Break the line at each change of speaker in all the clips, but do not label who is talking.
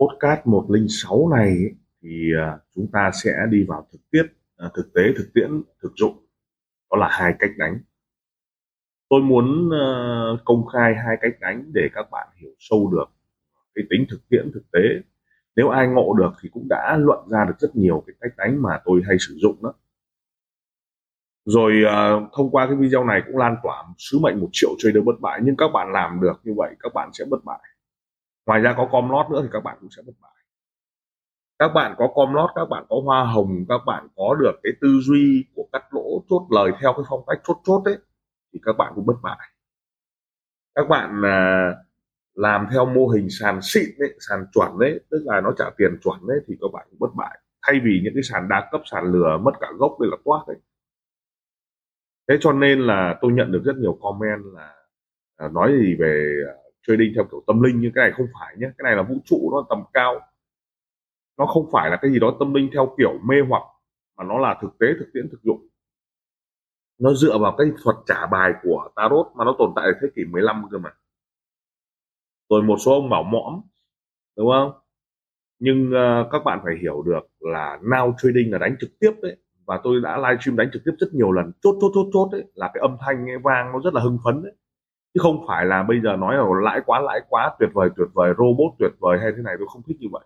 podcast 106 này thì à, chúng ta sẽ đi vào thực tiết à, thực tế, thực tiễn, thực dụng. Đó là hai cách đánh. Tôi muốn à, công khai hai cách đánh để các bạn hiểu sâu được cái tính thực tiễn, thực tế. Nếu ai ngộ được thì cũng đã luận ra được rất nhiều cái cách đánh mà tôi hay sử dụng đó. Rồi thông qua cái video này cũng lan tỏa sứ mệnh một triệu trader bất bại. Nhưng các bạn làm được như vậy, các bạn sẽ bất bại ngoài ra có com lót nữa thì các bạn cũng sẽ bất bại các bạn có com lót các bạn có hoa hồng các bạn có được cái tư duy của cắt lỗ chốt lời theo cái phong cách chốt chốt đấy thì các bạn cũng bất bại các bạn à, làm theo mô hình sàn xịn đấy sàn chuẩn đấy tức là nó trả tiền chuẩn đấy thì các bạn cũng bất bại thay vì những cái sàn đa cấp sàn lừa mất cả gốc đây là toát đấy thế cho nên là tôi nhận được rất nhiều comment là à, nói gì về à, trading theo kiểu tâm linh nhưng cái này không phải nhé cái này là vũ trụ nó tầm cao. Nó không phải là cái gì đó tâm linh theo kiểu mê hoặc mà nó là thực tế thực tiễn thực dụng. Nó dựa vào cái thuật trả bài của tarot mà nó tồn tại ở thế kỷ 15 cơ mà. Rồi một số ông bảo mõm đúng không? Nhưng uh, các bạn phải hiểu được là now trading là đánh trực tiếp đấy. Và tôi đã livestream đánh trực tiếp rất nhiều lần. Chốt chốt chốt chốt đấy. Là cái âm thanh nghe vang nó rất là hưng phấn đấy chứ không phải là bây giờ nói là lãi quá lãi quá, tuyệt vời tuyệt vời, robot tuyệt vời hay thế này, tôi không thích như vậy.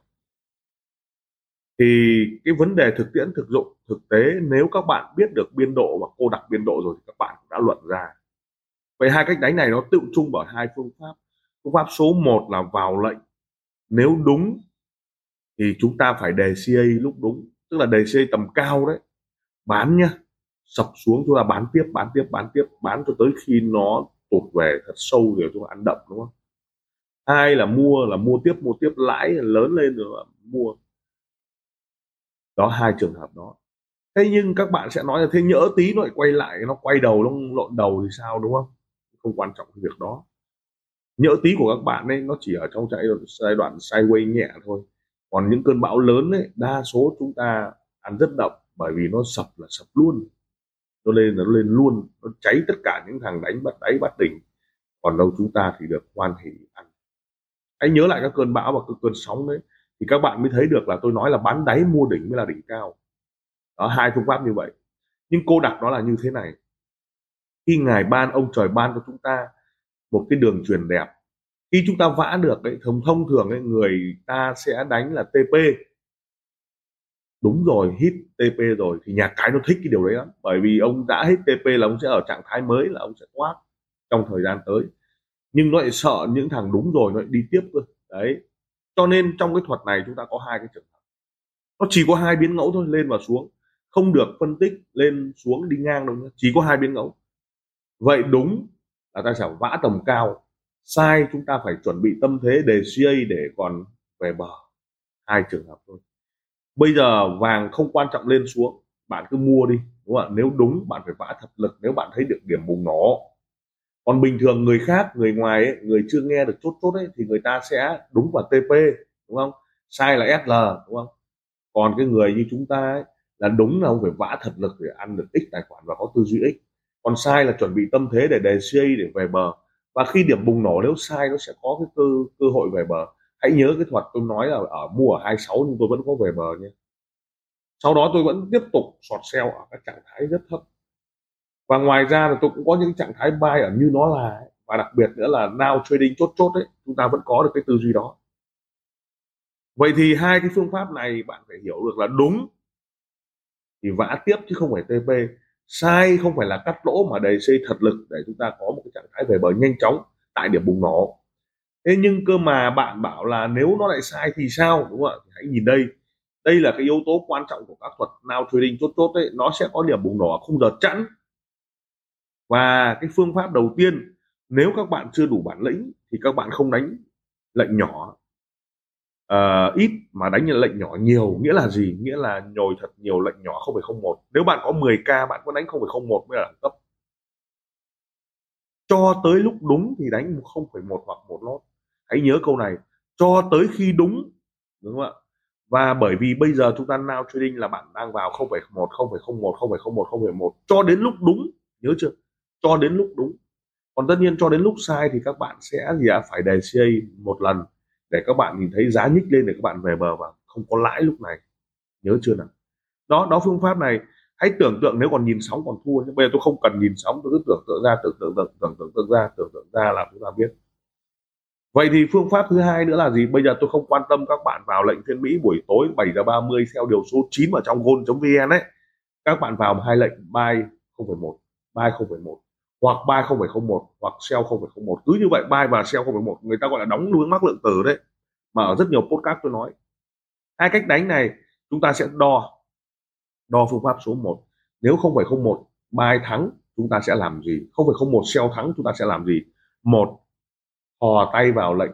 Thì cái vấn đề thực tiễn, thực dụng, thực tế, nếu các bạn biết được biên độ và cô đặc biên độ rồi thì các bạn đã luận ra. Vậy hai cách đánh này nó tự chung bởi hai phương pháp. Phương pháp số 1 là vào lệnh. Nếu đúng thì chúng ta phải đề CA lúc đúng, tức là đề CA tầm cao đấy. Bán nhá, sập xuống chúng ta bán tiếp bán tiếp bán tiếp, bán cho tới khi nó tụt về thật sâu rồi chúng ta ăn đậm, đúng không? Hai là mua là mua tiếp mua tiếp lãi, lớn lên rồi mua. Đó, hai trường hợp đó. Thế nhưng các bạn sẽ nói là, thế nhỡ tí nó lại quay lại, nó quay đầu, nó lộn đầu thì sao? Đúng không? Không quan trọng cái việc đó. Nhỡ tí của các bạn ấy, nó chỉ ở trong chạy giai đoạn sideways nhẹ thôi. Còn những cơn bão lớn ấy, đa số chúng ta ăn rất đậm bởi vì nó sập là sập luôn nó lên nó lên luôn nó cháy tất cả những thằng đánh bắt đáy bắt đỉnh. Còn đâu chúng ta thì được hoan hỉ ăn. Hãy nhớ lại các cơn bão và các cơn sóng đấy. Thì các bạn mới thấy được là tôi nói là bán đáy mua đỉnh mới là đỉnh cao. Đó hai phương pháp như vậy. Nhưng cô đặt nó là như thế này. Khi ngài ban ông trời ban cho chúng ta một cái đường truyền đẹp. Khi chúng ta vã được đấy thông thông thường ấy, người ta sẽ đánh là TP đúng rồi, hit TP rồi, thì nhà cái nó thích cái điều đấy lắm. Bởi vì ông đã hit TP là ông sẽ ở trạng thái mới, là ông sẽ thoát trong thời gian tới. Nhưng nó lại sợ những thằng đúng rồi, nó lại đi tiếp cơ. Đấy. Cho nên trong cái thuật này chúng ta có hai cái trường hợp. Nó chỉ có hai biến ngẫu thôi, lên và xuống. Không được phân tích lên xuống đi ngang đâu nhé chỉ có hai biến ngẫu. Vậy đúng là ta sẽ vã tầm cao. Sai, chúng ta phải chuẩn bị tâm thế đề CA để còn về bờ. Hai trường hợp thôi bây giờ vàng không quan trọng lên xuống bạn cứ mua đi đúng không ạ? Nếu đúng bạn phải vã thật lực nếu bạn thấy được điểm bùng nổ. Còn bình thường người khác người ngoài ấy, người chưa nghe được chốt chốt ấy thì người ta sẽ đúng vào TP đúng không? Sai là SL đúng không? Còn cái người như chúng ta ấy, là đúng là ông phải vã thật lực để ăn được x tài khoản và có tư duy x. Còn sai là chuẩn bị tâm thế để đề CA để về bờ. Và khi điểm bùng nổ nếu sai nó sẽ có cái cơ cơ hội về bờ hãy nhớ cái thuật tôi nói là ở mua ở 26 nhưng tôi vẫn có về bờ nhé. Sau đó tôi vẫn tiếp tục sọt sell ở các trạng thái rất thấp. Và ngoài ra là tôi cũng có những trạng thái buy ở như nó là và đặc biệt nữa là now trading chốt chốt đấy chúng ta vẫn có được cái tư duy đó. Vậy thì hai cái phương pháp này bạn phải hiểu được là đúng thì vã tiếp chứ không phải TP sai không phải là cắt lỗ mà đầy xây thật lực để chúng ta có một cái trạng thái về bờ nhanh chóng tại điểm bùng nổ thế nhưng cơ mà bạn bảo là nếu nó lại sai thì sao? Đúng không ạ? Hãy nhìn đây. Đây là cái yếu tố quan trọng của các thuật nào trading chốt chốt đấy nó sẽ có điểm bùng nổ không giờ chẵn. Và cái phương pháp đầu tiên nếu các bạn chưa đủ bản lĩnh thì các bạn không đánh lệnh nhỏ. Uh, ít mà đánh lệnh nhỏ nhiều nghĩa là gì? Nghĩa là nhồi thật nhiều lệnh nhỏ 0,01 nếu bạn có 10k bạn có đánh 0,01 mới là đẳng cấp. Cho tới lúc đúng thì đánh 0,1 hoặc một lót hãy nhớ câu này cho tới khi đúng đúng không ạ? Và bởi vì bây giờ chúng ta now trading là bạn đang vào 0,1 0,01 0,01 0,1 cho đến lúc đúng nhớ chưa? Cho đến lúc đúng. Còn tất nhiên cho đến lúc sai thì các bạn sẽ gì ạ? Phải đề CA một lần để các bạn nhìn thấy giá nhích lên để các bạn về bờ và không có lãi lúc này. Nhớ chưa nào? Đó đó phương pháp này. Hãy tưởng tượng nếu còn nhìn sóng còn thua nhưng bây giờ tôi không cần nhìn sóng tôi cứ tưởng tượng ra tưởng tượng tưởng tưởng tưởng tượng ra tưởng tượng ra là chúng ta biết vậy thì phương pháp thứ hai nữa là gì? Bây giờ tôi không quan tâm các bạn vào lệnh phiên mỹ buổi tối 7 giờ 30 theo điều số 9 ở trong gold.vn ấy. Các bạn vào hai lệnh buy 0,1 buy 0,1 hoặc buy 0,01 hoặc sell 0,01 cứ như vậy buy và sell 0,1 người ta gọi là đóng vướng mắc lượng tử đấy. Mà ở rất nhiều podcast tôi nói hai cách đánh này chúng ta sẽ đo đo phương pháp số 1 nếu 0,01 buy thắng chúng ta sẽ làm gì? 0,01 sell thắng chúng ta sẽ làm gì? Một hò tay vào lệnh,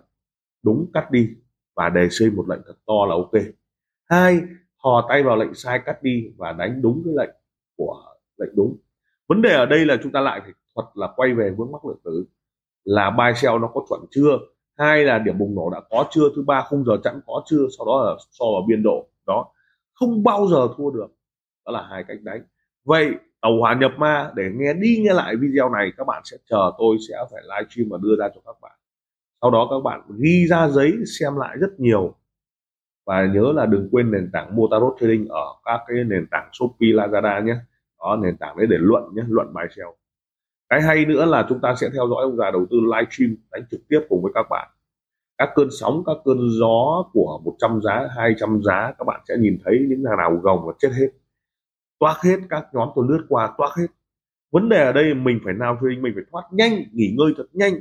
đúng cắt đi và đề xê một lệnh thật to là ok. Hai hò tay vào lệnh sai cắt đi và đánh đúng cái lệnh của lệnh đúng. Vấn đề ở đây là chúng ta lại phải thuật là quay về vướng mắc lượng tử. Là buy sell nó có chuẩn chưa? Hai là điểm bùng nổ đã có chưa? Thứ ba, khung giờ chẵn có chưa? Sau đó là so vào biên độ, đó. Không bao giờ thua được. Đó là hai cách đánh. Vậy, tàu hỏa nhập ma, để nghe đi nghe lại video này, các bạn sẽ chờ tôi sẽ phải livestream và đưa ra cho các bạn sau đó các bạn ghi ra giấy xem lại rất nhiều. Và nhớ là đừng quên nền tảng mua tarot trading ở các cái nền tảng shopee, lazada nhé. Đó, nền tảng đấy để luận nhé, luận bài sell. Cái hay nữa là chúng ta sẽ theo dõi ông già đầu tư live stream đánh trực tiếp cùng với các bạn. Các cơn sóng, các cơn gió của 100 giá 200 giá, các bạn sẽ nhìn thấy những thằng nào gồng và chết hết. Toát hết các nhóm tôi lướt qua, toát hết. Vấn đề ở đây mình phải nào trading mình phải thoát nhanh, nghỉ ngơi thật nhanh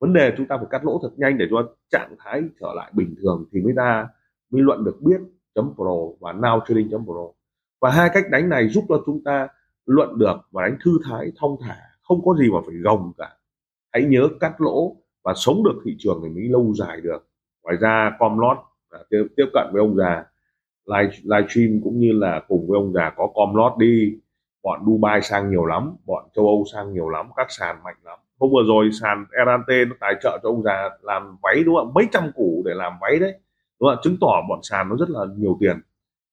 vấn đề chúng ta phải cắt lỗ thật nhanh để cho trạng thái trở lại bình thường thì mới ra mới luận được biết chấm pro và now trading chấm pro. Và hai cách đánh này giúp cho chúng ta luận được và đánh thư thái thông thả không có gì mà phải gồng cả. Hãy nhớ cắt lỗ và sống được thị trường thì mới lâu dài được. Ngoài ra Comlot à, tiếp, tiếp cận với ông già live live stream cũng như là cùng với ông già có Comlot đi. Bọn Dubai sang nhiều lắm bọn châu Âu sang nhiều lắm các sàn mạnh lắm hôm vừa rồi sàn Erante nó tài trợ cho ông già làm váy đúng không? Mấy trăm củ để làm váy đấy. Đúng không? Chứng tỏ bọn sàn nó rất là nhiều tiền.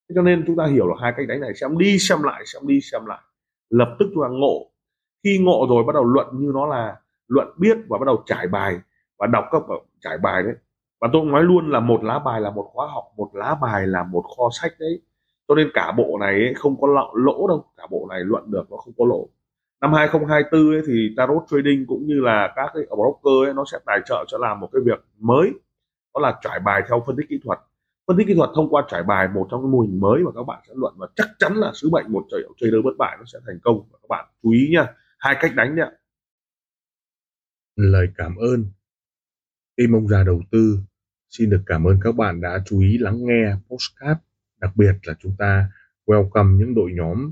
Thế cho nên chúng ta hiểu là hai cách đánh này xem đi xem lại xem đi xem lại. Lập tức chúng ta ngộ. Khi ngộ rồi bắt đầu luận như nó là luận biết và bắt đầu trải bài và đọc các trải bài đấy. Và tôi nói luôn là một lá bài là một khóa học một lá bài là một kho sách đấy. Cho nên cả bộ này ấy, không có lỗ đâu. Cả bộ này luận được nó không có lỗ năm 2024 ấy, thì tarot trading cũng như là các cái broker ấy, nó sẽ tài trợ cho làm một cái việc mới. Đó là trải bài theo phân tích kỹ thuật. Phân tích kỹ thuật thông qua trải bài một trong cái mô hình mới mà các bạn sẽ luận và chắc chắn là sứ mệnh một trader bất bại nó sẽ thành công. Các bạn chú ý nha hai cách đánh nhé
lời cảm ơn. Team ông già đầu tư xin được cảm ơn các bạn đã chú ý lắng nghe postcard đặc biệt là chúng ta welcome những đội nhóm